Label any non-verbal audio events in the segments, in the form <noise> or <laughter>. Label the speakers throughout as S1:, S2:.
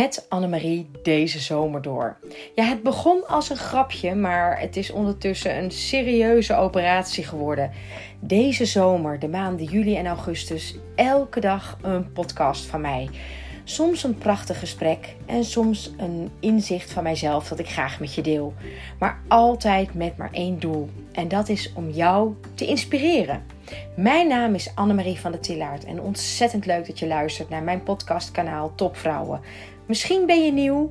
S1: met Annemarie deze zomer door. Ja, het begon als een grapje, maar het is ondertussen een serieuze operatie geworden. Deze zomer, de maanden juli en augustus, elke dag een podcast van mij. Soms een prachtig gesprek en soms een inzicht van mijzelf dat ik graag met je deel. Maar altijd met maar één doel. En dat is om jou te inspireren. Mijn naam is Annemarie van der Tillaert en ontzettend leuk dat je luistert naar mijn podcastkanaal Topvrouwen. Misschien ben je nieuw,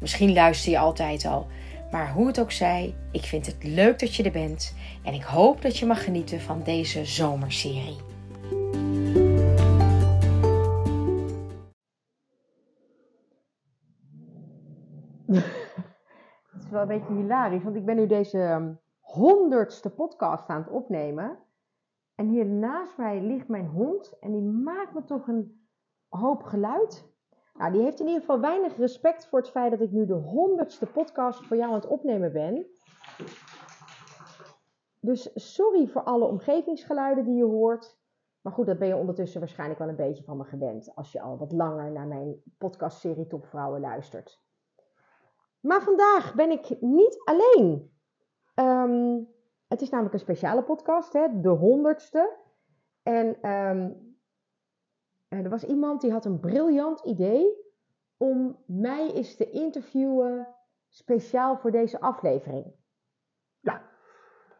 S1: misschien luister je altijd al. Maar hoe het ook zij, ik vind het leuk dat je er bent en ik hoop dat je mag genieten van deze zomerserie. <laughs> Het is wel een beetje hilarisch, want ik ben nu deze ehm, honderdste podcast aan het opnemen. En hier naast mij ligt mijn hond en die maakt me toch een hoop geluid. Nou, die heeft in ieder geval weinig respect voor het feit dat ik nu de honderdste podcast voor jou aan het opnemen ben. Dus sorry voor alle omgevingsgeluiden die je hoort. Maar goed, dat ben je ondertussen waarschijnlijk wel een beetje van me gewend. Als je al wat langer naar mijn podcastserie Topvrouwen luistert. Maar vandaag ben ik niet alleen. Ehm, het is namelijk een speciale podcast, hè, de honderdste. En ehm, er was iemand die had een briljant idee om mij eens te interviewen speciaal voor deze aflevering.
S2: Ja,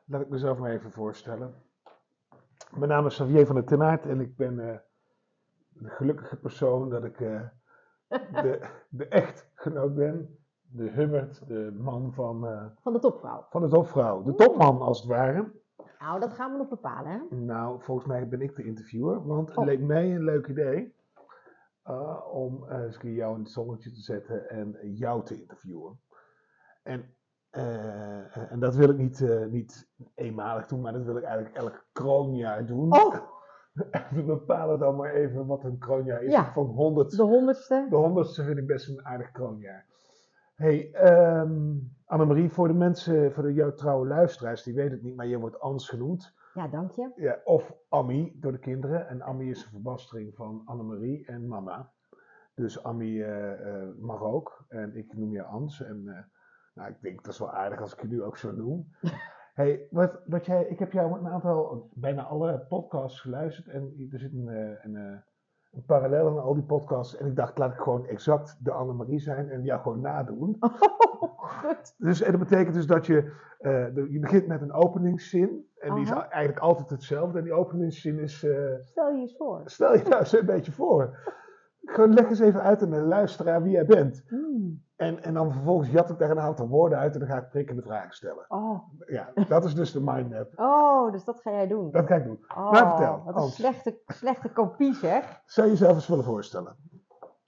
S2: laat ik mezelf maar even voorstellen. Mijn naam is Xavier van der Tenaert en ik ben uh, de gelukkige persoon dat ik uh, <laughs> de, de echtgenoot ben de Hubbard, de man van... Uh,
S1: van de topvrouw.
S2: Van de topvrouw. De topman, als het ware.
S1: Nou, dat gaan we nog bepalen, hè?
S2: Nou, volgens mij ben ik de interviewer. Want het oh. leek mij een leuk idee uh, om uh, eens jou in het zonnetje te zetten en jou te interviewen. En, en dat wil ik niet, niet eenmalig doen, maar dat wil ik eigenlijk elk kroonjaar doen.
S1: Oh! <laughs>
S2: We bepalen dan maar even wat een kroonjaar is. Ja, van 100.
S1: De honderdste.
S2: De honderdste vind ik best een aardig kroonjaar. Hey, um, Annemarie, voor de mensen, voor de jouw trouwe luisteraars, die weten het niet, maar je wordt Ans genoemd.
S1: Ja, dank je.
S2: Ja, of Ammi door de kinderen. En Ammi is een verbastering van Annemarie en mama. Dus Ammi uh, uh, mag ook. En ik noem je Ans. En uh, nou, ik denk dat is wel aardig als ik je nu ook zo noem. <laughs> hey, wat, wat jij, ik heb jou een aantal, bijna alle podcasts geluisterd. En er zit een, een een parallel aan al die podcasts. En ik dacht, laat ik gewoon exact de Annemarie zijn en jou gewoon nadoen. <laughs>
S1: Oh, goed.
S2: Dus, en dat betekent dus dat je, uh, de, je begint met een openingszin. En die is eigenlijk altijd hetzelfde. En die openingszin is... Uh,
S1: stel je eens voor.
S2: Stel je nou eens een beetje voor. Gewoon leg eens even uit aan de luisteraar wie jij bent.
S1: Hmm.
S2: En, en dan vervolgens jat ik daar een aantal woorden uit en dan ga ik prikkende vragen stellen.
S1: Oh.
S2: Ja, dat is dus de mindmap. <laughs>
S1: Oh, dus dat ga jij doen?
S2: Dat ga ik doen.
S1: Oh,
S2: maar vertel.
S1: Wat een slechte, slechte kopie zeg.
S2: Zou je jezelf eens willen voorstellen?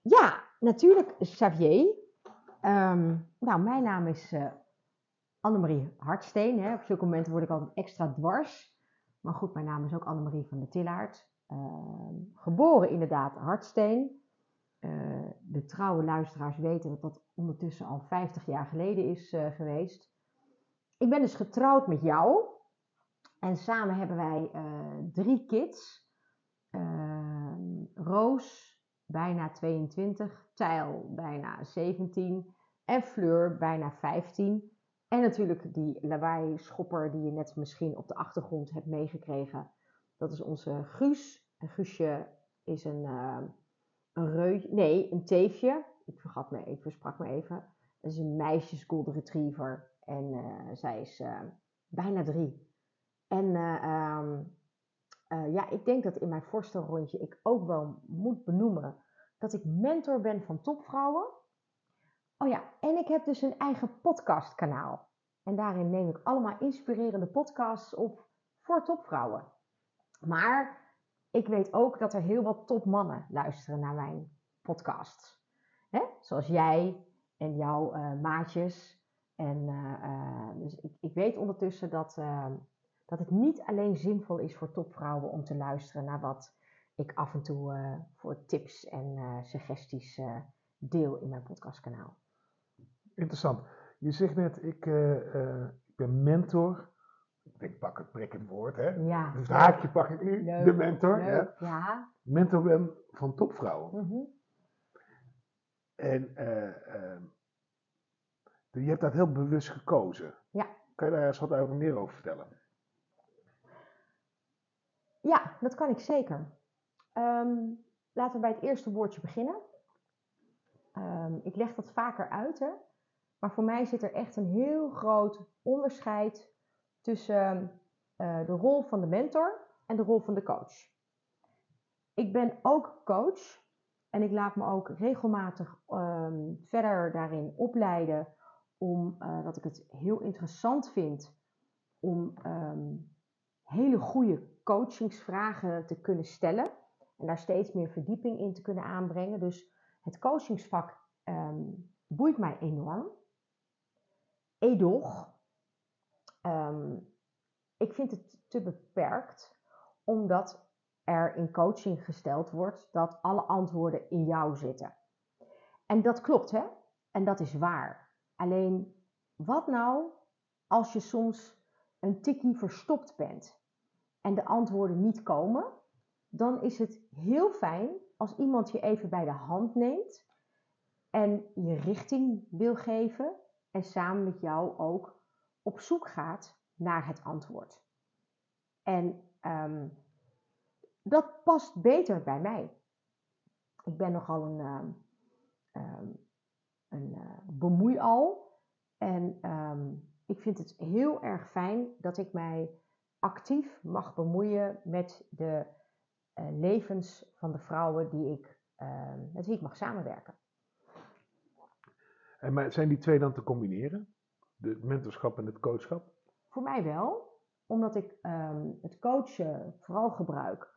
S1: Ja, natuurlijk Xavier. Um, nou, mijn naam is uh, Annemarie Hartsteen. Hè. Op zulke momenten word ik altijd extra dwars. Maar goed, mijn naam is ook Annemarie van der Tillaert. Uh, geboren inderdaad Hartsteen. Uh, de trouwe luisteraars weten dat dat ondertussen al 50 jaar geleden is uh, geweest. Ik ben dus getrouwd met jou. En samen hebben wij uh, drie kids. Roos, bijna 22. Tijl, bijna 17. En Fleur, bijna 15. En natuurlijk die lawaai-schopper die je net misschien op de achtergrond hebt meegekregen. Dat is onze Guus. En Guusje is een een reutje, nee, een teefje. Ik vergat me, ik versprak me even. Dat is een meisjes golden retriever en uh, zij is uh, bijna drie. En uh, um, ja, ik denk dat in mijn voorstelrondje ik ook wel moet benoemen dat ik mentor ben van topvrouwen. Oh ja, en ik heb dus een eigen podcastkanaal. En daarin neem ik allemaal inspirerende podcasts op voor topvrouwen. Maar ik weet ook dat er heel wat topmannen luisteren naar mijn podcasts. Hè? Zoals jij en jouw uh, maatjes. En uh, dus ik, ik, weet ondertussen dat, dat het niet alleen zinvol is voor topvrouwen om te luisteren naar wat ik af en toe voor tips en suggesties deel in mijn podcastkanaal.
S2: Interessant. Je zegt net, ik, ik ben mentor ik pak het prik het woord, hè?
S1: Ja.
S2: Dus het haakje pak ik nu, de mentor.
S1: Ja. ja.
S2: Mentor ben van topvrouwen.
S1: Mm
S2: En eh, ehm, je hebt dat heel bewust gekozen.
S1: Ja.
S2: Kan je daar eens wat over meer over vertellen?
S1: Ja, dat kan ik zeker. Ehm, laten we bij het eerste woordje beginnen. Ehm, ik leg dat vaker uit, hè? maar voor mij zit er echt een heel groot onderscheid tussen eh, de rol van de mentor en de rol van de coach. Ik ben ook coach en ik laat me ook regelmatig ehm, verder daarin opleiden, omdat ik het heel interessant vind om hele goede coachingsvragen te kunnen stellen en daar steeds meer verdieping in te kunnen aanbrengen. Dus het coachingsvak boeit mij enorm. Edoch, um, ik vind het te beperkt, omdat er in coaching gesteld wordt dat alle antwoorden in jou zitten. En dat klopt, hè? En dat is waar. Alleen, wat nou als je soms een tikkie verstopt bent? en de antwoorden niet komen, dan is het heel fijn als iemand je even bij de hand neemt en je richting wil geven en samen met jou ook op zoek gaat naar het antwoord. En um, dat past beter bij mij. Ik ben nogal een, um, um, een uh, bemoeial en ik vind het heel erg fijn dat ik mij actief mag bemoeien met de uh, levens van de vrouwen die ik, met wie ik mag samenwerken.
S2: En maar zijn die twee dan te combineren? De mentorschap en het coachschap?
S1: Voor mij wel, omdat ik um, het coachen vooral gebruik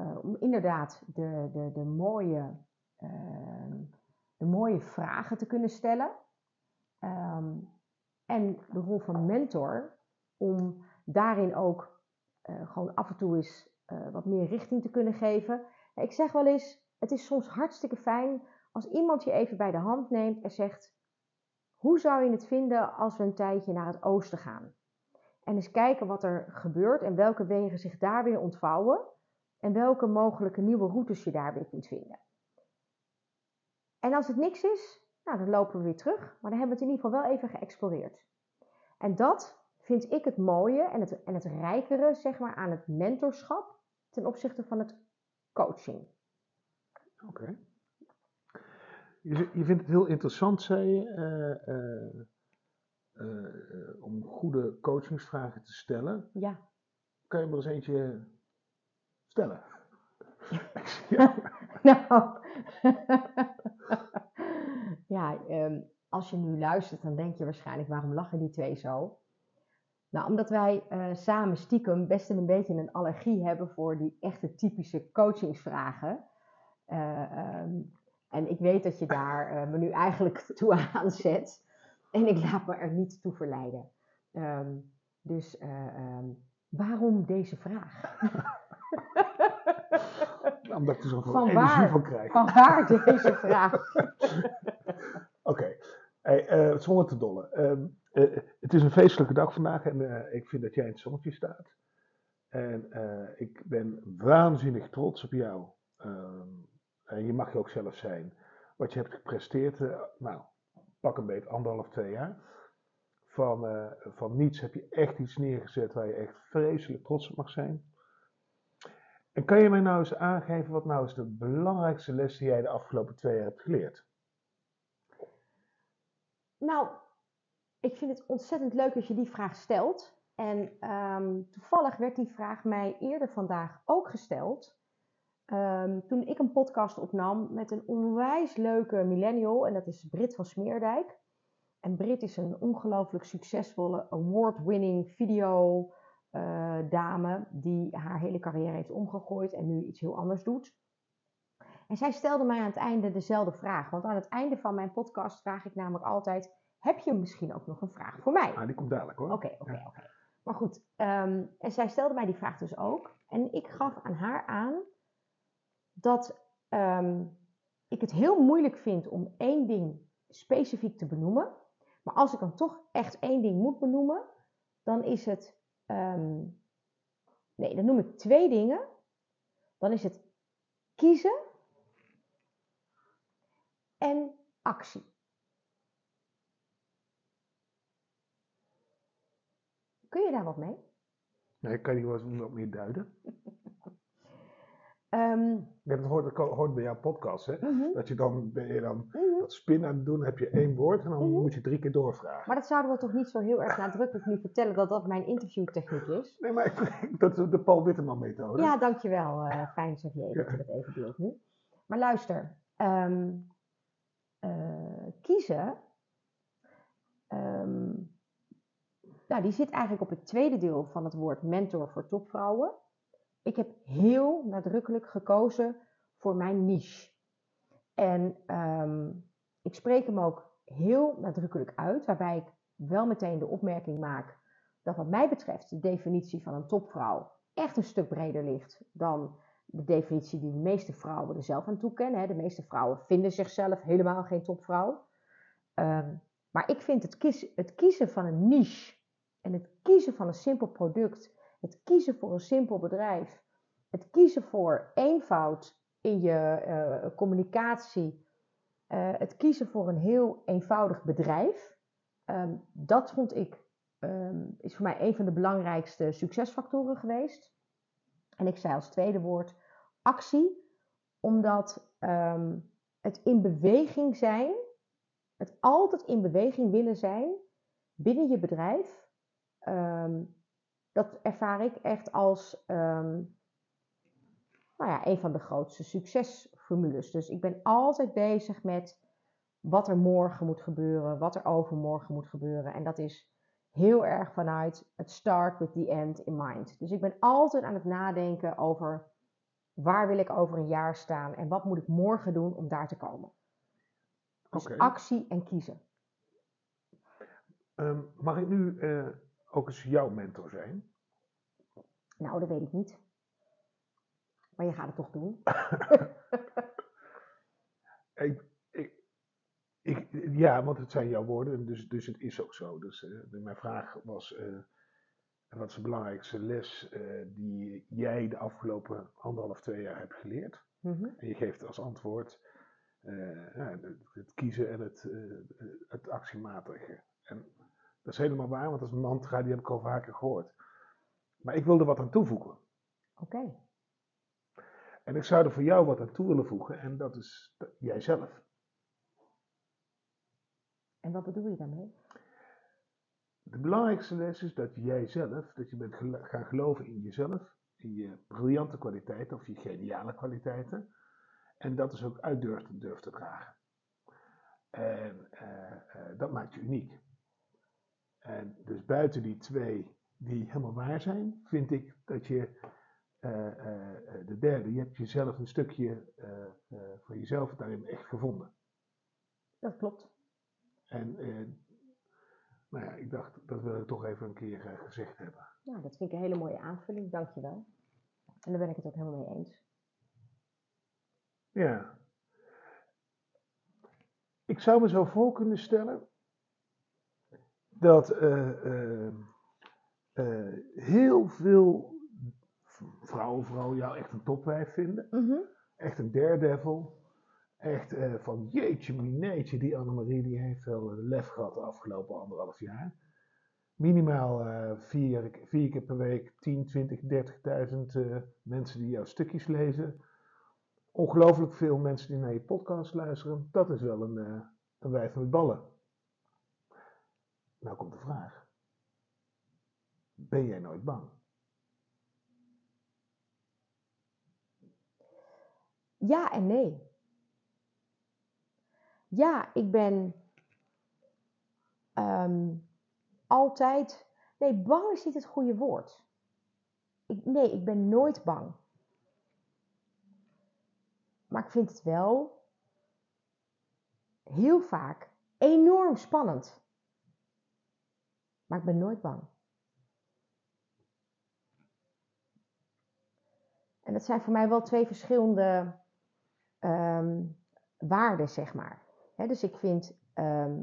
S1: uh, om inderdaad de, de, de, mooie, de mooie vragen te kunnen stellen. Um, en de rol van mentor om daarin ook uh, gewoon af en toe eens uh, wat meer richting te kunnen geven. Ik zeg wel eens, het is soms hartstikke fijn als iemand je even bij de hand neemt en zegt: Hoe zou je het vinden als we een tijdje naar het oosten gaan? En eens kijken wat er gebeurt en welke wegen zich daar weer ontvouwen en welke mogelijke nieuwe routes je daar weer kunt vinden. En als het niks is, nou, dan lopen we weer terug, maar dan hebben we het in ieder geval wel even geëxploreerd. En dat vind ik het mooie en het, en het rijkere zeg maar, aan het mentorschap ten opzichte van het coaching.
S2: Oké. Je, je vindt het heel interessant, zei je, uh, uh, uh, om goede coachingsvragen te stellen.
S1: Ja.
S2: Kan je me eens eentje stellen? <laughs> <laughs> <laughs>
S1: ja. nou, ja, um, als je nu luistert, dan denk je waarschijnlijk, waarom lachen die twee zo? Nou, omdat wij uh, samen stiekem best een beetje een allergie hebben voor die echte typische coachingsvragen. Uh, um, en ik weet dat je daar uh, me nu eigenlijk <laughs> toe aanzet. En ik laat me er niet toe verleiden. Um, dus um, waarom deze vraag? <laughs>
S2: Omdat ik er zoveel van energie waar, van krijg.
S1: Van waar deze vraag? <laughs>
S2: Oké, okay. hey, zonder te dollen. Uh, het is een feestelijke dag vandaag en uh, ik vind dat jij in het zonnetje staat. En uh, ik ben waanzinnig trots op jou. Ehm, je mag je ook zelf zijn. Wat je hebt gepresteerd, nou, pak een beetje anderhalf, twee jaar. Van, van niets heb je echt iets neergezet waar je echt vreselijk trots op mag zijn. En kan je mij nou eens aangeven wat nou is de belangrijkste les die jij de afgelopen twee jaar hebt geleerd?
S1: Nou, ik vind het ontzettend leuk dat je die vraag stelt. En um, toevallig werd die vraag mij eerder vandaag ook gesteld. Um, toen ik een podcast opnam met een onwijs leuke millennial. En dat is Brit van Smeerdijk. En Brit is een ongelooflijk succesvolle award-winning video uh, dame. Die haar hele carrière heeft omgegooid en nu iets heel anders doet. En zij stelde mij aan het einde dezelfde vraag. Want aan het einde van mijn podcast vraag ik namelijk altijd heb je misschien ook nog een vraag voor mij?
S2: Ah, die komt dadelijk hoor.
S1: Oké, oké, oké. Maar goed, um, en zij stelde mij die vraag dus ook. En ik gaf aan haar aan dat um, ik het heel moeilijk vind om één ding specifiek te benoemen. Maar als ik dan toch echt één ding moet benoemen, dan is het. Um, nee, dan noem ik twee dingen. Dan is het kiezen en actie. Kun je daar wat mee?
S2: Nee, kan je die eens wat meer duiden? <laughs>
S1: Ehm,
S2: Ja, dat hoort, dat hoort bij jouw podcast, hè?
S1: mhm,
S2: Dat je dan, ben je dan
S1: mhm.
S2: dat spin aan het doen, heb je één woord en dan
S1: Mhm.
S2: moet je drie keer doorvragen.
S1: Maar dat zouden we toch niet zo heel erg nadrukkelijk nu vertellen dat dat mijn interviewtechniek is?
S2: Nee, maar ik, <laughs> dat is de Paul Witteman methode.
S1: Ja, dankjewel. eh fijn Xavier dat je dat even deelt nu. Maar luister, ehm, eh, kiezen, nou, die zit eigenlijk op het tweede deel van het woord mentor voor topvrouwen. Ik heb heel nadrukkelijk gekozen voor mijn niche. En ehm, ik spreek hem ook heel nadrukkelijk uit, waarbij ik wel meteen de opmerking maak dat wat mij betreft de definitie van een topvrouw echt een stuk breder ligt dan de definitie die de meeste vrouwen er zelf aan toekennen. De meeste vrouwen vinden zichzelf helemaal geen topvrouw. Ehm, maar ik vind het het kiezen van een niche en het kiezen van een simpel product, het kiezen voor een simpel bedrijf, het kiezen voor eenvoud in je eh, communicatie, eh, het kiezen voor een heel eenvoudig bedrijf, ehm, dat vond ik ehm, is voor mij een van de belangrijkste succesfactoren geweest. En ik zei als tweede woord actie, omdat ehm, het in beweging zijn, het altijd in beweging willen zijn binnen je bedrijf, dat ervaar ik echt als ehm, nou ja, een van de grootste succesformules. Dus ik ben altijd bezig met wat er morgen moet gebeuren, wat er overmorgen moet gebeuren. En dat is heel erg vanuit het start with the end in mind. Dus ik ben altijd aan het nadenken over waar wil ik over een jaar staan en wat moet ik morgen doen om daar te komen. Dus actie en kiezen.
S2: Ehm, mag ik nu eh, ook eens jouw mentor zijn?
S1: Nou, dat weet ik niet. Maar je gaat het toch doen. <laughs>
S2: Ik, ik, ik, ja, want het zijn jouw woorden, dus, dus het is ook zo. Dus eh, mijn vraag was, eh, wat is de belangrijkste les eh, die jij de afgelopen anderhalf, twee jaar hebt geleerd?
S1: Mhm.
S2: En je geeft als antwoord eh, ja, het, het kiezen en het, het actiematige. En dat is helemaal waar, want dat is een mantra, die heb ik al vaker gehoord. Maar ik wilde wat aan toevoegen.
S1: Oké.
S2: En ik zou er voor jou wat aan toe willen voegen, en dat is jijzelf.
S1: En wat bedoel je daarmee?
S2: De belangrijkste les is dat jij zelf, dat je bent gaan geloven in jezelf, in je briljante kwaliteiten of je geniale kwaliteiten. En dat is ook uit durft, durft te dragen. En eh, eh, dat maakt je uniek. En dus buiten die twee die helemaal waar zijn, vind ik dat je eh, eh, eh, de derde, je hebt jezelf een stukje van jezelf daarin echt gevonden.
S1: Dat klopt.
S2: En nou ja, ik dacht, dat wil ik toch even een keer gezegd hebben.
S1: Nou, dat vind ik een hele mooie aanvulling. Dankjewel. En daar ben ik het ook helemaal mee eens.
S2: Ja. Ik zou me zo voor kunnen stellen dat eh, eh, eh, heel veel vrouwen vooral jou echt een topwijf vinden.
S1: Mhm.
S2: Echt een daredevil. Echt van jeetje mineetje, die Annemarie die heeft wel een lef gehad de afgelopen anderhalf jaar. Minimaal vier, vier keer per week 10, 20, 30.000 eh, mensen die jouw stukjes lezen. Ongelooflijk veel mensen die naar je podcast luisteren. Dat is wel een, een wijf met ballen. Nou komt de vraag. Ben jij nooit bang?
S1: Ja en nee. Ja, ik ben ehm, altijd. Nee, bang is niet het goede woord. Nee, ik ben nooit bang. Maar ik vind het wel heel vaak enorm spannend. Maar ik ben nooit bang. En dat zijn voor mij wel twee verschillende ehm, waarden, zeg maar. Dus ik vind ehm,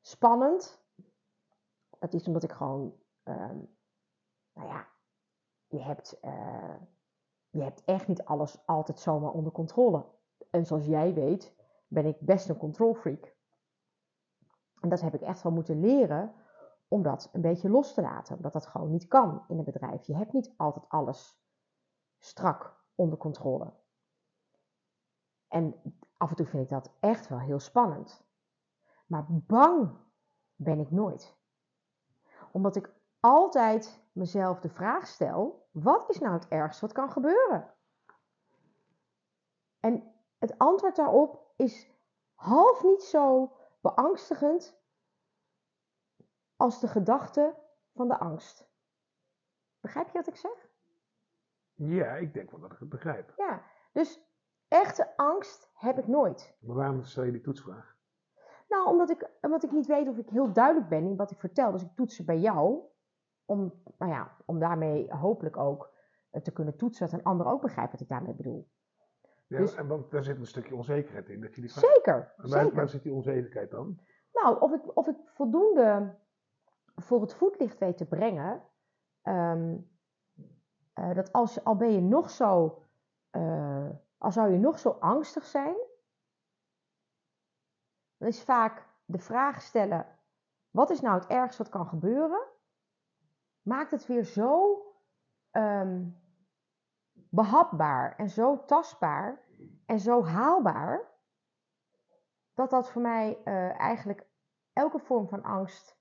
S1: spannend, dat is omdat ik gewoon, ehm, nou ja, je hebt, eh, je hebt echt niet alles altijd zomaar onder controle. En zoals jij weet, ben ik best een controlfreak. En dat heb ik echt wel moeten leren om dat een beetje los te laten. Omdat dat gewoon niet kan in een bedrijf. Je hebt niet altijd alles strak onder controle. En af en toe vind ik dat echt wel heel spannend. Maar bang ben ik nooit. Omdat ik altijd mezelf de vraag stel: wat is nou het ergste wat kan gebeuren? En het antwoord daarop is half niet zo beangstigend als de gedachte van de angst. Begrijp je wat ik zeg?
S2: Ja, ik denk wel dat ik het begrijp.
S1: Ja, dus echte angst heb ik nooit.
S2: Maar waarom stel je die toetsvraag?
S1: Nou, omdat ik, omdat ik niet weet of ik heel duidelijk ben in wat ik vertel. Dus ik toets ze bij jou. Om, nou ja, om daarmee hopelijk ook te kunnen toetsen dat een ander ook begrijpt wat ik daarmee bedoel.
S2: Ja,
S1: Dus-
S2: en want daar zit een stukje onzekerheid in. Dat je die vraag...
S1: Zeker,
S2: En waar,
S1: zeker.
S2: waar zit die onzekerheid dan?
S1: Nou, of ik, of ik voldoende voor het voetlicht weet te brengen. ehm, eh, dat als je, al ben je nog zo, eh, al zou je nog zo angstig zijn, dan is vaak de vraag stellen: wat is nou het ergste wat kan gebeuren? Maakt het weer zo ehm, behapbaar en zo tastbaar en zo haalbaar dat dat voor mij eh, eigenlijk elke vorm van angst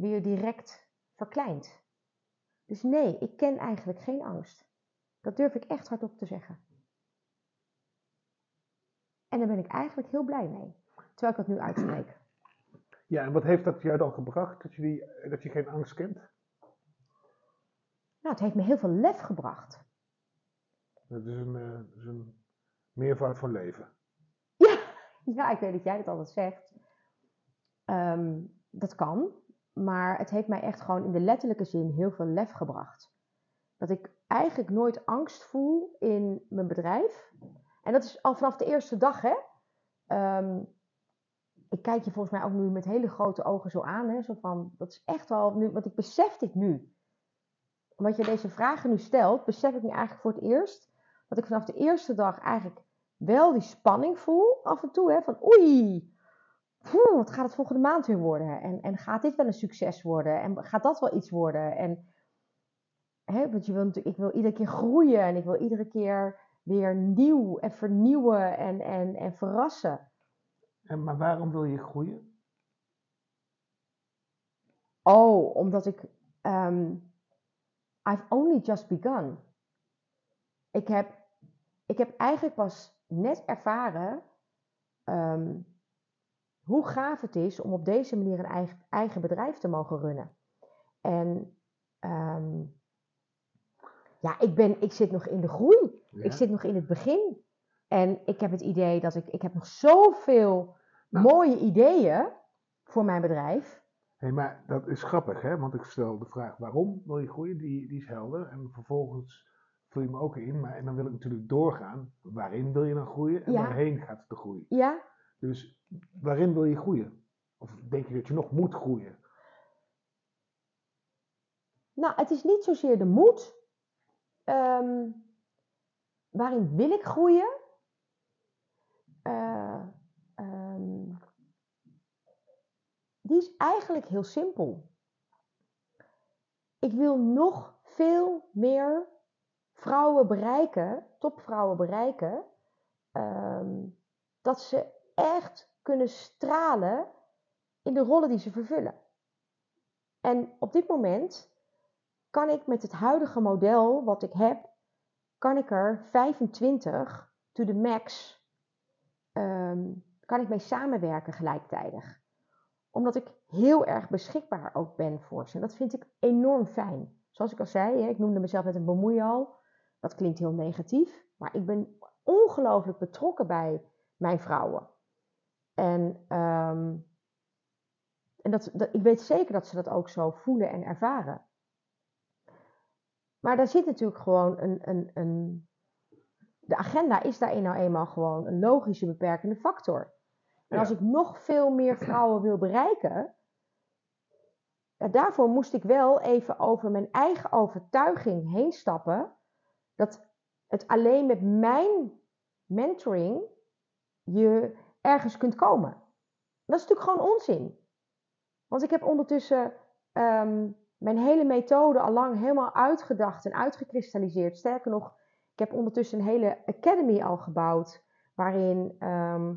S1: weer direct verkleint. Dus nee, ik ken eigenlijk geen angst. Dat durf ik echt hardop te zeggen. En daar ben ik eigenlijk heel blij mee, terwijl ik dat nu uitspreek.
S2: Ja, en wat heeft dat jou dan gebracht dat je, die, dat je geen angst kent?
S1: Nou, het heeft me heel veel lef gebracht.
S2: Dat is een, dat is een meervoud van leven.
S1: Ja, <laughs> ja, ik weet dat jij dat altijd zegt. Ehm, dat kan. Maar het heeft mij echt gewoon in de letterlijke zin heel veel lef gebracht. Dat ik eigenlijk nooit angst voel in mijn bedrijf. En dat is al vanaf de eerste dag, hè. Ehm, ik kijk je volgens mij ook nu met hele grote ogen zo aan. Hè? Zo van, dat is echt wel, nu, want ik besef dit nu. Omdat je deze vragen nu stelt, besef ik nu eigenlijk voor het eerst. Dat ik vanaf de eerste dag eigenlijk wel die spanning voel af en toe. Hè, van oei, poeh, wat gaat het volgende maand weer worden? En, en gaat dit wel een succes worden? En gaat dat wel iets worden? En, hè, want je wil natuurlijk, ik wil iedere keer groeien en ik wil iedere keer weer nieuw en vernieuwen en, en, en verrassen.
S2: En, maar waarom wil je groeien?
S1: Oh, omdat ik. ehm, I've only just begun. Ik heb, ik heb eigenlijk pas net ervaren ehm, hoe gaaf het is om op deze manier een eigen, eigen bedrijf te mogen runnen. En ehm, ja, ik, ben, ik zit nog in de groei.
S2: Ja?
S1: Ik zit nog in het begin. En ik heb het idee dat ik, ik heb nog zoveel
S2: Nou.
S1: mooie ideeën voor mijn bedrijf.
S2: Hé, maar dat is grappig, hè? Want ik stel de vraag waarom wil je groeien, die, die is helder. En vervolgens vul je me ook in, maar en dan wil ik natuurlijk doorgaan. Waarin wil je dan groeien en
S1: Ja.
S2: waarheen gaat de groei?
S1: Ja,
S2: Dus waarin wil je groeien? Of denk je dat je nog moet groeien?
S1: Nou, het is niet zozeer de moed. Ehm, waarin wil ik groeien? Eh, ehm, die is eigenlijk heel simpel. Ik wil nog veel meer vrouwen bereiken, topvrouwen bereiken, ehm, dat ze echt kunnen stralen in de rollen die ze vervullen. En op dit moment kan ik met het huidige model wat ik heb, kan ik er 25 to the max, ehm, kan ik mee samenwerken gelijktijdig. Omdat ik heel erg beschikbaar ook ben voor ze. En dat vind ik enorm fijn. Zoals ik al zei, ik noemde mezelf net een bemoeial. Dat klinkt heel negatief, maar ik ben ongelooflijk betrokken bij mijn vrouwen. En, ehm, en dat, dat, ik weet zeker dat ze dat ook zo voelen en ervaren. Maar daar zit natuurlijk gewoon een, een, een. De agenda is daarin nou eenmaal gewoon een logische beperkende factor. En als
S2: Ja.
S1: ik nog veel meer vrouwen wil bereiken. daarvoor moest ik wel even over mijn eigen overtuiging heen stappen. Dat het alleen met mijn mentoring je ergens kunt komen. Dat is natuurlijk gewoon onzin. Want ik heb ondertussen ehm, mijn hele methode al lang helemaal uitgedacht en uitgekristalliseerd. Sterker nog, ik heb ondertussen een hele academy al gebouwd. Waarin ehm,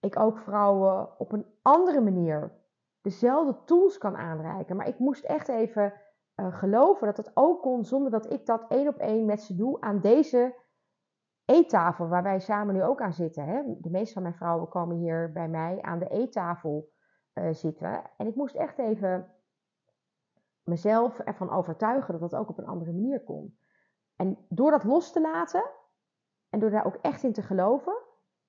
S1: ik ook vrouwen op een andere manier dezelfde tools kan aanreiken. Maar ik moest echt even uh, geloven dat het ook kon zonder dat ik dat één op één met ze doe aan deze eettafel waar wij samen nu ook aan zitten. Hè? De meeste van mijn vrouwen komen hier bij mij aan de eettafel uh, zitten. En ik moest echt even mezelf ervan overtuigen dat dat ook op een andere manier kon. En door dat los te laten en door daar ook echt in te geloven,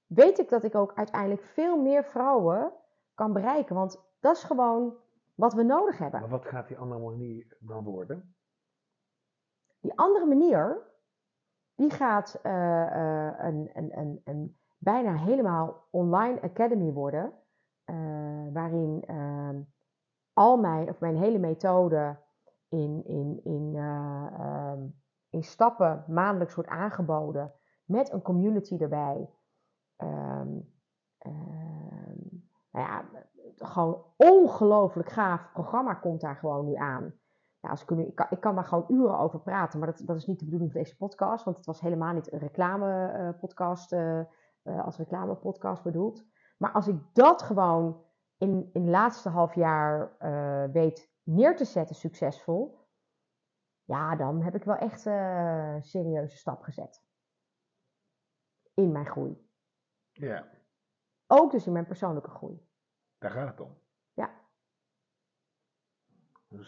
S1: weet ik dat ik ook uiteindelijk veel meer vrouwen kan bereiken. Want dat is gewoon wat we nodig hebben.
S2: Maar wat gaat die andere manier dan worden?
S1: Die andere manier, die gaat uh, uh, een, een, een, een, bijna helemaal online academy worden. Uh, waarin ehm, al mijn, of mijn hele methode in, in, in, ehm, in stappen maandelijks wordt aangeboden. Met een community erbij. Um, nou ja, gewoon ongelooflijk gaaf programma komt daar gewoon nu aan. Ja, als ik, nu, ik, kan, ik kan daar gewoon uren over praten, maar dat, dat is niet de bedoeling van deze podcast, want het was helemaal niet een reclame-podcast, uh, uh, als reclame-podcast bedoeld. Maar als ik dat gewoon in, in het laatste half jaar uh, weet neer te zetten, succesvol, ja, dan heb ik wel echt een serieuze stap gezet. In mijn groei.
S2: Ja.
S1: Ook dus in mijn persoonlijke groei.
S2: Daar gaat het om.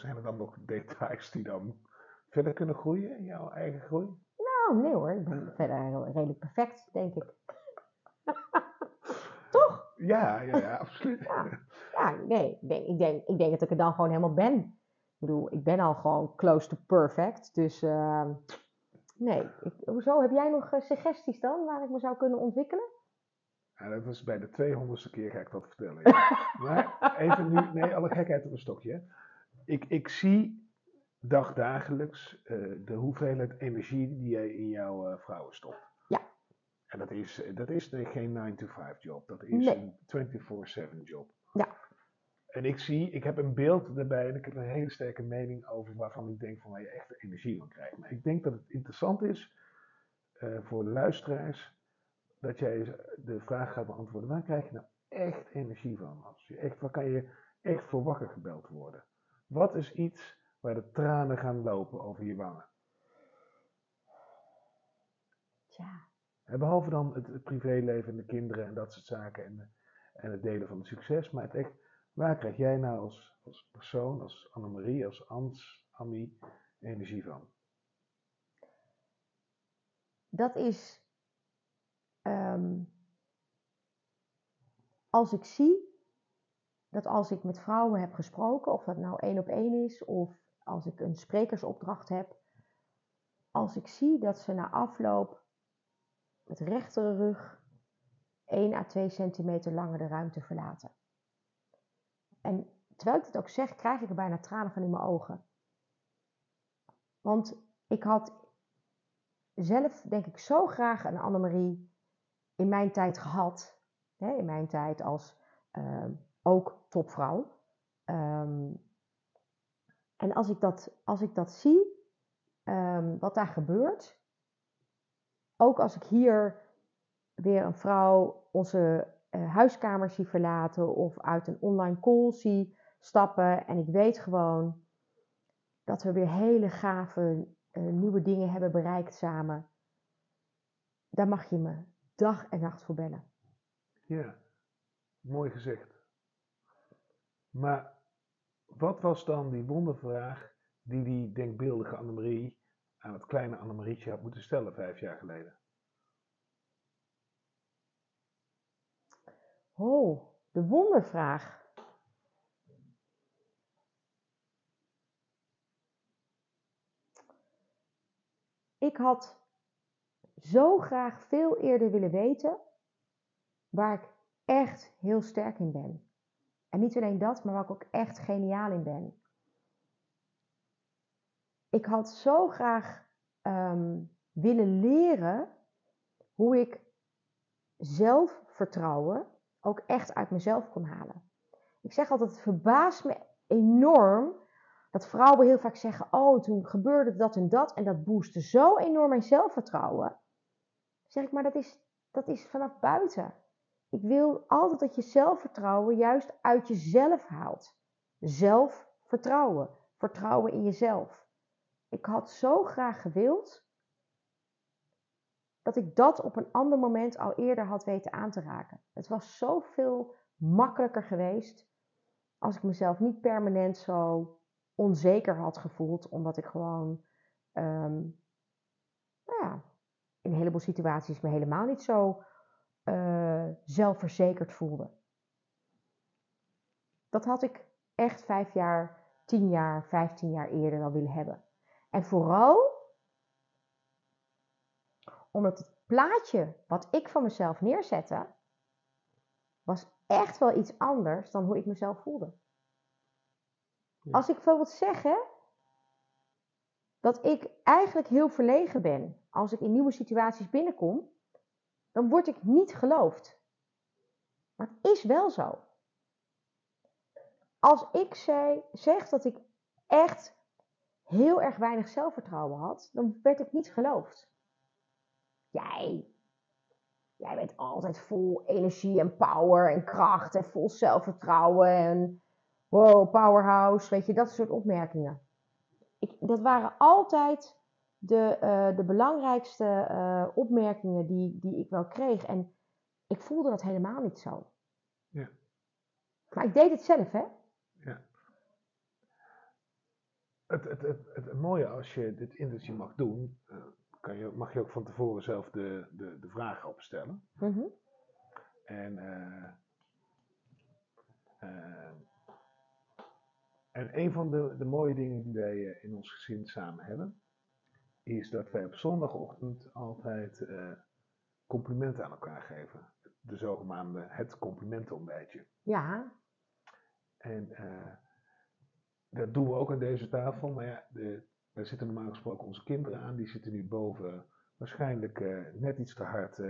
S2: Zijn er dan nog details die dan verder kunnen groeien in jouw eigen groei?
S1: Nou, nee hoor. Ik ben verder redelijk perfect, denk ik. <laughs> Toch?
S2: Ja, ja, ja, absoluut.
S1: Ja, ja nee. Ik denk, ik, denk, ik denk dat ik er dan gewoon helemaal ben. Ik bedoel, ik ben al gewoon close to perfect. Dus uh, nee. Ik, hoezo? Heb jij nog suggesties dan waar ik me zou kunnen ontwikkelen?
S2: Ja, dat was bij de 200ste keer ga ik dat vertellen. Ja. <laughs> maar even nu, nee, alle gekheid op een stokje. Ik, ik zie dagdagelijks uh, de hoeveelheid energie die jij in jouw uh, vrouwen stopt.
S1: Ja.
S2: En dat is, dat is geen 9-to-5 job, dat is nee. een 24-7 job.
S1: Ja.
S2: En ik zie, ik heb een beeld daarbij en ik heb een hele sterke mening over waarvan ik denk van waar je echt energie van krijgt. Maar ik denk dat het interessant is uh, voor luisteraars dat jij de vraag gaat beantwoorden: waar krijg je nou echt energie van? Als je echt, waar kan je echt voor wakker gebeld worden? Wat is iets waar de tranen gaan lopen over je wangen?
S1: Ja.
S2: En behalve dan het, het, privéleven en de kinderen en dat soort zaken en, en het delen van het succes, maar het echt, waar krijg jij nou als, als persoon, als Annemarie, als Ans, Ami, energie van?
S1: Dat is um, als ik zie dat als ik met vrouwen heb gesproken, of dat nou één op één is, of als ik een sprekersopdracht heb, als ik zie dat ze na afloop met rechtere rug 1 à 2 centimeter langer de ruimte verlaten. En terwijl ik dit ook zeg, krijg ik er bijna tranen van in mijn ogen. Want ik had zelf, denk ik, zo graag een Annemarie in mijn tijd gehad. In mijn tijd als uh, ook topvrouw. Um, en als ik dat, als ik dat zie, um, wat daar gebeurt. Ook als ik hier weer een vrouw onze uh, huiskamer zie verlaten of uit een online call zie stappen. En ik weet gewoon dat we weer hele gave uh, nieuwe dingen hebben bereikt samen. Daar mag je me dag en nacht voor bellen.
S2: Ja, mooi gezegd. Maar wat was dan die wondervraag die die denkbeeldige Annemarie aan het kleine Annemarietje had moeten stellen vijf jaar geleden?
S1: Oh, de wondervraag. Ik had zo graag veel eerder willen weten waar ik echt heel sterk in ben. En niet alleen dat, maar waar ik ook echt geniaal in ben. Ik had zo graag um, willen leren hoe ik zelfvertrouwen ook echt uit mezelf kon halen. Ik zeg altijd, het verbaast me enorm dat vrouwen heel vaak zeggen: Oh, toen gebeurde dat en dat en dat boostte zo enorm mijn zelfvertrouwen. zeg ik, maar dat is, dat is vanaf buiten. Ik wil altijd dat je zelfvertrouwen juist uit jezelf haalt. Zelfvertrouwen. Vertrouwen in jezelf. Ik had zo graag gewild dat ik dat op een ander moment al eerder had weten aan te raken. Het was zoveel makkelijker geweest als ik mezelf niet permanent zo onzeker had gevoeld, omdat ik gewoon um, nou ja, in een heleboel situaties me helemaal niet zo uh, zelfverzekerd voelde. Dat had ik echt vijf jaar, tien jaar, vijftien jaar eerder wel willen hebben. En vooral omdat het plaatje wat ik van mezelf neerzette, was echt wel iets anders dan hoe ik mezelf voelde. Als ik bijvoorbeeld zeg hè, dat ik eigenlijk heel verlegen ben als ik in nieuwe situaties binnenkom, dan word ik niet geloofd. Maar het is wel zo. Als ik zei, zeg dat ik echt heel erg weinig zelfvertrouwen had, dan werd ik niet geloofd. Jij, jij bent altijd vol energie en power en kracht en vol zelfvertrouwen en wow, powerhouse, weet je, dat soort opmerkingen. Ik, dat waren altijd de, uh, de belangrijkste uh, opmerkingen die, die ik wel kreeg. En ik voelde dat helemaal niet zo. Ja. Maar ik deed het zelf, hè? Ja.
S2: Het, het, het, het, mooie als je dit interview mag doen, uh, kan je, mag je ook van tevoren zelf de, de, de vragen opstellen. Mm -hmm. En en een van de, de mooie dingen die wij eh, in ons gezin samen hebben, is dat wij op zondagochtend altijd uh, complimenten aan elkaar geven. De zogenaamde het complimentenontbijtje. Ja. En uh, dat doen we ook aan deze tafel. Maar ja, de, daar zitten normaal gesproken onze kinderen aan. Die zitten nu boven waarschijnlijk uh, net iets te hard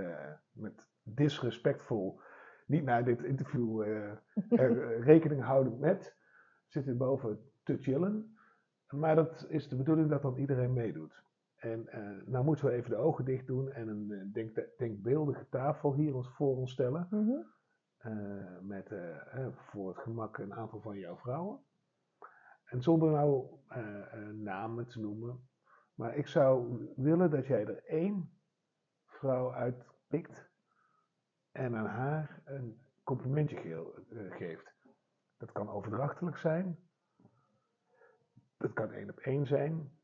S2: met disrespectvol niet naar dit interview <laughs> rekening houden met zit hier boven te chillen. Maar dat is de bedoeling dat dan iedereen meedoet. En uh, nou moeten we even de ogen dicht doen en een uh, denk, denkbeeldige tafel hier ons voor ons stellen. Mm -hmm. uh, met voor het gemak een aantal van jouw vrouwen. En zonder nou namen te noemen. Maar ik zou willen dat jij er één vrouw uitpikt en aan haar een complimentje geeft. Dat kan overdrachtelijk zijn. Dat kan één op één zijn.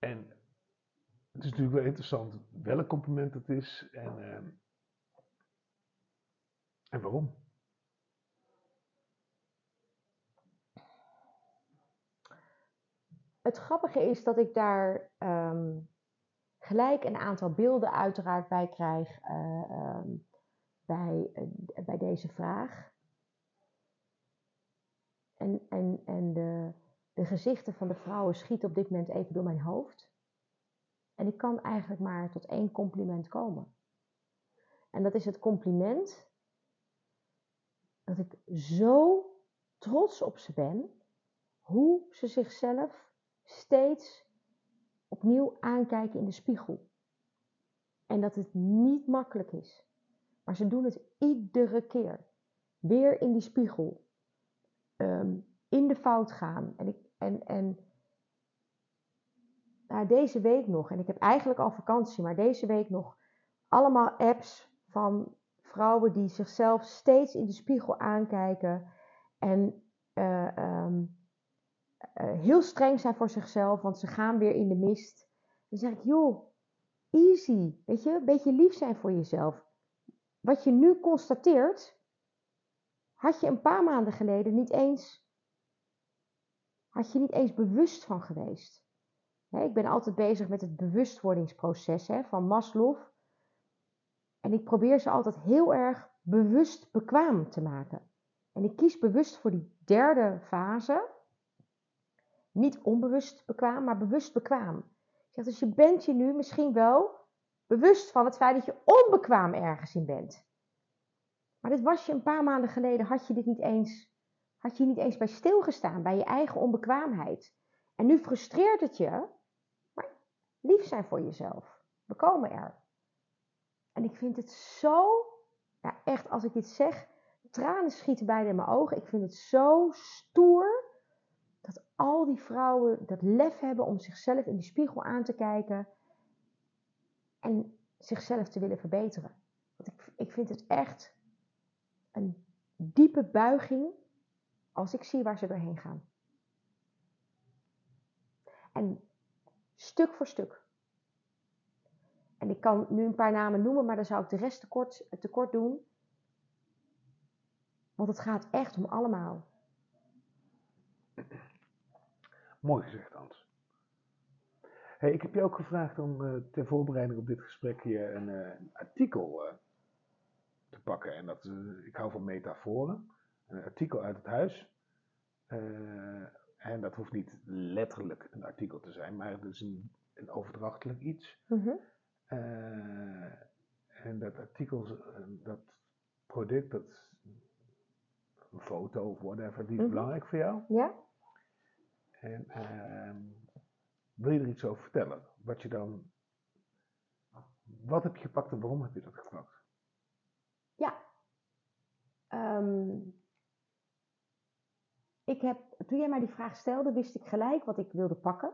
S2: En het is natuurlijk wel interessant welk compliment het is en, uh, en waarom.
S1: Het grappige is dat ik daar um, gelijk een aantal beelden uiteraard bij krijg uh, um, bij, uh, bij deze vraag. En, en, en de, de gezichten van de vrouwen schieten op dit moment even door mijn hoofd. En ik kan eigenlijk maar tot één compliment komen. En dat is het compliment dat ik zo trots op ze ben, hoe ze zichzelf steeds opnieuw aankijken in de spiegel. En dat het niet makkelijk is. Maar ze doen het iedere keer. Weer in die spiegel. Ehm, in de fout gaan. En, ik, en, en nou, deze week nog, en ik heb eigenlijk al vakantie, maar deze week nog allemaal apps van vrouwen die zichzelf steeds in de spiegel aankijken en uh, um, uh, heel streng zijn voor zichzelf, want ze gaan weer in de mist. Dan zeg ik, joh, easy, weet je, een beetje lief zijn voor jezelf. Wat je nu constateert, had je een paar maanden geleden niet eens, had je niet eens bewust van geweest. ik ben altijd bezig met het bewustwordingsproces van Maslow. En ik probeer ze altijd heel erg bewust bekwaam te maken. En ik kies bewust voor die derde fase. Niet onbewust bekwaam, maar bewust bekwaam. Ik zeg, dus je bent je nu misschien wel bewust van het feit dat je onbekwaam ergens in bent. Maar dit was je een paar maanden geleden, had je dit niet eens had je niet eens bij stilgestaan, bij je eigen onbekwaamheid. En nu frustreert het je, maar lief zijn voor jezelf. We komen er. En ik vind het zo, ja echt als ik dit zeg, tranen schieten bijna in mijn ogen. Ik vind het zo stoer dat al die vrouwen dat lef hebben om zichzelf in die spiegel aan te kijken en zichzelf te willen verbeteren. Want ik, ik vind het echt een diepe buiging als ik zie waar ze doorheen gaan. En stuk voor stuk. En ik kan nu een paar namen noemen, maar dan zou ik de rest tekort, tekort doen. Want het gaat echt om allemaal.
S2: Mooi gezegd, Hans. Hey, ik heb je ook gevraagd om uh, ter voorbereiding op dit gesprek hier een, uh, artikel uh, te pakken. En dat, ik hou van metaforen. Een artikel uit het huis. en dat hoeft niet letterlijk een artikel te zijn, maar het is een, een overdrachtelijk iets.
S1: Mhm.
S2: en dat artikel, dat product, dat een foto of whatever, die is
S1: Mhm.
S2: belangrijk voor jou.
S1: Ja?
S2: En ehm, wil je er iets over vertellen? Wat je dan. Wat heb je gepakt en waarom heb je dat gepakt?
S1: Ja. Ehm, ik heb, toen jij mij die vraag stelde, wist ik gelijk wat ik wilde pakken.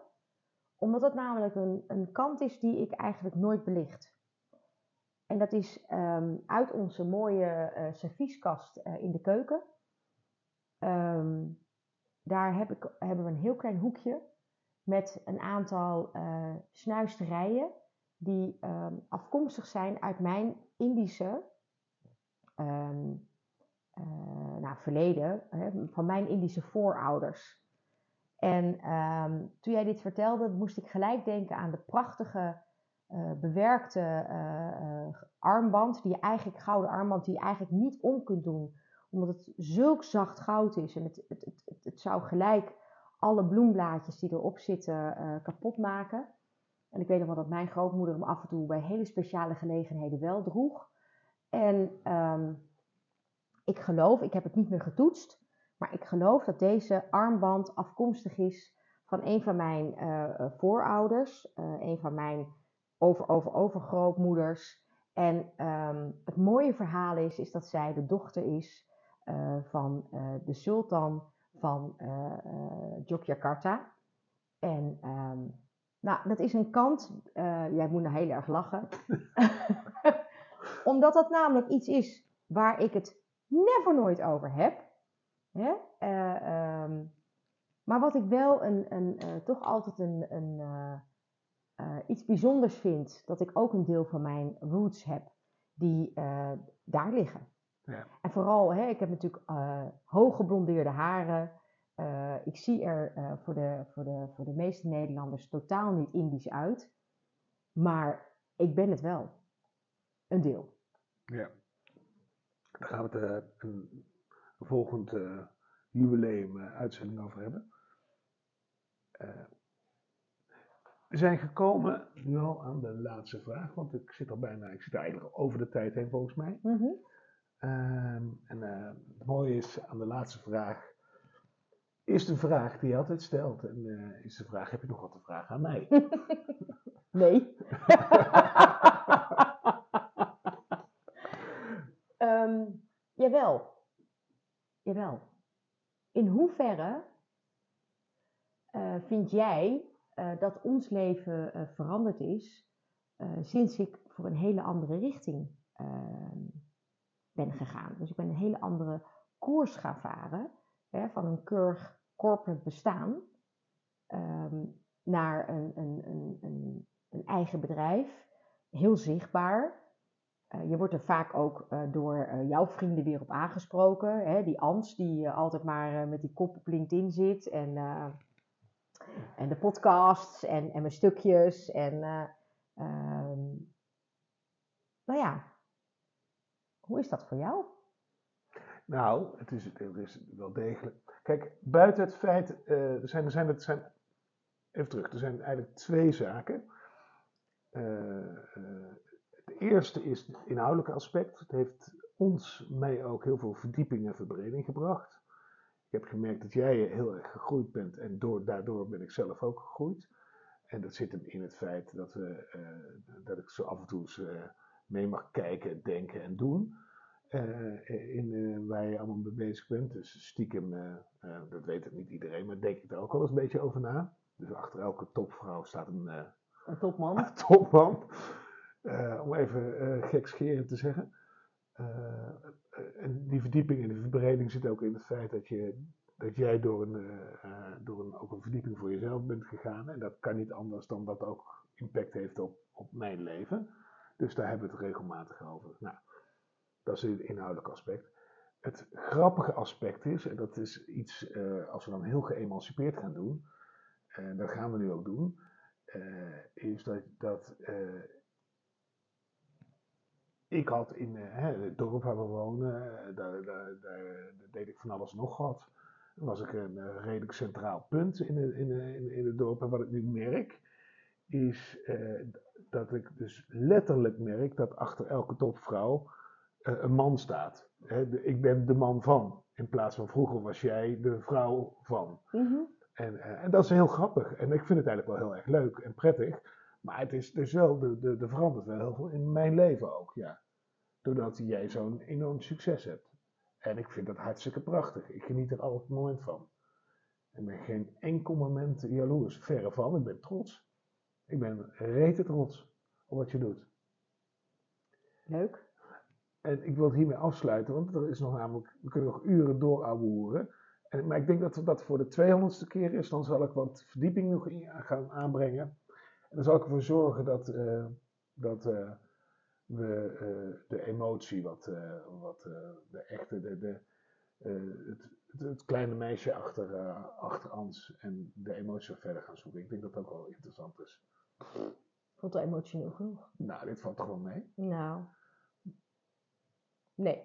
S1: Omdat het namelijk een, een kant is die ik eigenlijk nooit belicht. En dat is ehm, uit onze mooie eh servieskast eh, in de keuken. Ehm, daar heb ik, hebben we een heel klein hoekje met een aantal eh, snuisterijen die ehm, afkomstig zijn uit mijn Indische eh, nou, verleden, hè, van mijn Indische voorouders. En ehm, toen jij dit vertelde, moest ik gelijk denken aan de prachtige eh, bewerkte eh, eh, armband, die je eigenlijk, gouden armband, die je eigenlijk niet om kunt doen, omdat het zulk zacht goud is. En het, het, het, het, zou gelijk alle bloemblaadjes die erop zitten eh, kapot maken. En ik weet nog wel dat mijn grootmoeder hem af en toe bij hele speciale gelegenheden wel droeg. En ehm, ik geloof, ik heb het niet meer getoetst, maar ik geloof dat deze armband afkomstig is van een van mijn eh, eh, voorouders, eh, een van mijn over, over, overgrootmoeders. En ehm, het mooie verhaal is, is dat zij de dochter is van de sultan van Yogyakarta. En ehm, nou, dat is een kant, jij moet nou heel erg lachen, <laughs> omdat dat namelijk iets is waar ik het never nooit over heb. Hè? Eh, ehm, maar wat ik wel een, een, eh, toch altijd een, een, eh, iets bijzonders vind, dat ik ook een deel van mijn roots heb, die daar liggen.
S2: Ja.
S1: En vooral, hè, ik heb natuurlijk eh hooggeblondeerde haren. Ik zie er voor, de, voor, de, voor de meeste Nederlanders totaal niet Indisch uit. Maar ik ben het wel. Een deel.
S2: Ja. Daar gaan we het eh, een volgend eh, jubileum eh, uitzending over hebben. We zijn gekomen nu al aan de laatste vraag, want ik zit al bijna, ik zit eigenlijk over de tijd heen volgens mij. Ehm, en het mooie is aan de laatste vraag, is de vraag die je altijd stelt. En is de vraag, heb je nog wat te vragen aan mij? <laughs>
S1: Nee. <laughs> Jawel. In hoeverre eh, vind jij eh, dat ons leven eh, veranderd is sinds ik voor een hele andere richting ehm, ben gegaan? Dus ik ben een hele andere koers gaan varen hè, van een keurig corporate bestaan ehm, naar een, een, een, een eigen bedrijf. Heel zichtbaar. Eh, je wordt er vaak ook eh, door eh, jouw vrienden weer op aangesproken. Hè? Die Ans, die altijd maar met die kop op LinkedIn zit. En, en de podcasts en, en mijn stukjes. En eh, ehm, nou ja, hoe is dat voor jou?
S2: Nou, het is, het is wel degelijk. Kijk, buiten het feit, eh, er, zijn, er, zijn, er zijn, even terug, er zijn eigenlijk twee zaken. Eh, het eerste is het inhoudelijke aspect. Het heeft ons, mij ook heel veel verdieping en verbreding gebracht. Ik heb gemerkt dat jij heel erg gegroeid bent en door, daardoor ben ik zelf ook gegroeid. En dat zit hem in het feit dat, we, eh, dat ik zo af en toe eens eh, mee mag kijken, denken en doen. Uh, in waar je allemaal mee bezig bent. Dus stiekem, dat weet het niet iedereen, maar denk ik er ook wel eens een beetje over na. Dus achter elke topvrouw staat een,
S3: een topman.
S2: Een <laughs> topman. Om even gekscherend te zeggen. en die verdieping en die verbreding zit ook in het feit dat je dat jij door, een, door een, ook een verdieping voor jezelf bent gegaan. En dat kan niet anders dan dat ook impact heeft op, op mijn leven. Dus daar hebben we het regelmatig over. Nou, dat is het inhoudelijk aspect. Het grappige aspect is, en dat is iets, als we dan heel geëmancipeerd gaan doen, en dat gaan we nu ook doen, is dat, dat ik had in het dorp waar we wonen, daar, daar, daar, deed ik van alles nog wat was ik een uh, redelijk centraal punt in, de, in, in, in het dorp. En wat ik nu merk, is dat ik dus letterlijk merk dat achter elke topvrouw een man staat. Hè, de, ik ben de man van. In plaats van vroeger was jij de vrouw van. Mm -hmm. en, en, dat is heel grappig. En ik vind het eigenlijk wel heel erg leuk en prettig. Maar het is dus wel, de, de, de verandert wel heel veel in mijn leven ook, ja. Doordat jij zo'n enorm succes hebt. En ik vind dat hartstikke prachtig. Ik geniet er elk moment van. Ik ben geen enkel moment jaloers. Verre van, ik ben trots. Ik ben rete trots op wat je doet.
S3: Leuk.
S2: En ik wil het hiermee afsluiten, want er is nog namelijk, we kunnen nog uren doorouwehoeren. En, maar ik denk dat dat voor de 200ste keer is. Dan zal ik wat verdieping nog in gaan aanbrengen. En dan zal ik ervoor zorgen dat, uh, dat uh, we uh, de emotie, wat, uh, wat uh, de echte, de, de, het, het, het, kleine meisje achter, achter Ans en de emotie verder gaan zoeken. Ik denk dat dat ook wel interessant is.
S3: Vond het emotioneel genoeg?
S2: Nou, dit valt toch wel mee?
S3: Nou, nee.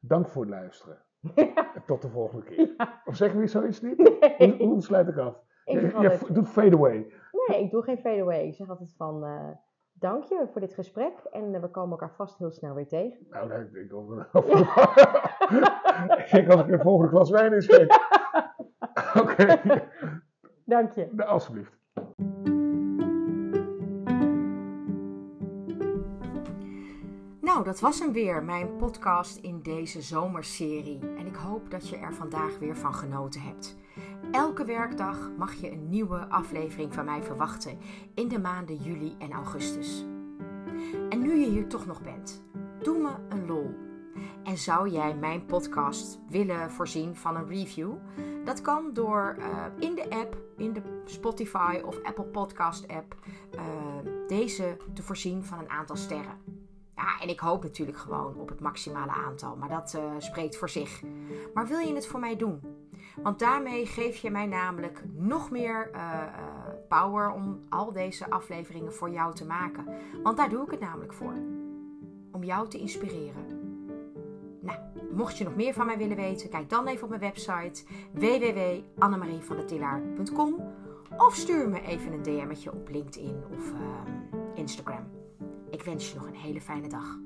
S2: Dank voor het luisteren. <laughs> Tot de volgende keer.
S3: Ja.
S2: Of zeggen we zoiets niet?
S3: Nee.
S2: Hoe, hoe sluit ik af?
S3: Ik
S2: je, je doet fade away.
S3: Nee, ik doe geen fade away. Ik zeg altijd van, eh, dank je voor dit gesprek. En eh, we komen elkaar vast heel snel weer tegen.
S2: Nou, nee, ik denk over. <laughs> ik denk als ik een volgende glas wijn inschenk. <laughs> Oké,
S3: Dank je.
S2: nou, alsjeblieft.
S1: Nou, dat was hem weer, mijn podcast in deze zomerserie. En ik hoop dat je er vandaag weer van genoten hebt. Elke werkdag mag je een nieuwe aflevering van mij verwachten in de maanden juli en augustus. En nu je hier toch nog bent, doe me een lol. En zou jij mijn podcast willen voorzien van een review? Dat kan door uh, in de app, in de Spotify of Apple Podcast app, uh, deze te voorzien van een aantal sterren. Ja, en ik hoop natuurlijk gewoon op het maximale aantal, maar dat uh, spreekt voor zich. Maar wil je het voor mij doen? Want daarmee geef je mij namelijk nog meer uh, power om al deze afleveringen voor jou te maken. Want daar doe ik het namelijk voor. Om jou te inspireren. Nou, mocht je nog meer van mij willen weten, kijk dan even op mijn website www.annemarievandetillaar.com of stuur me even een DM'tje op LinkedIn of uh, Instagram. Ik wens je nog een hele fijne dag.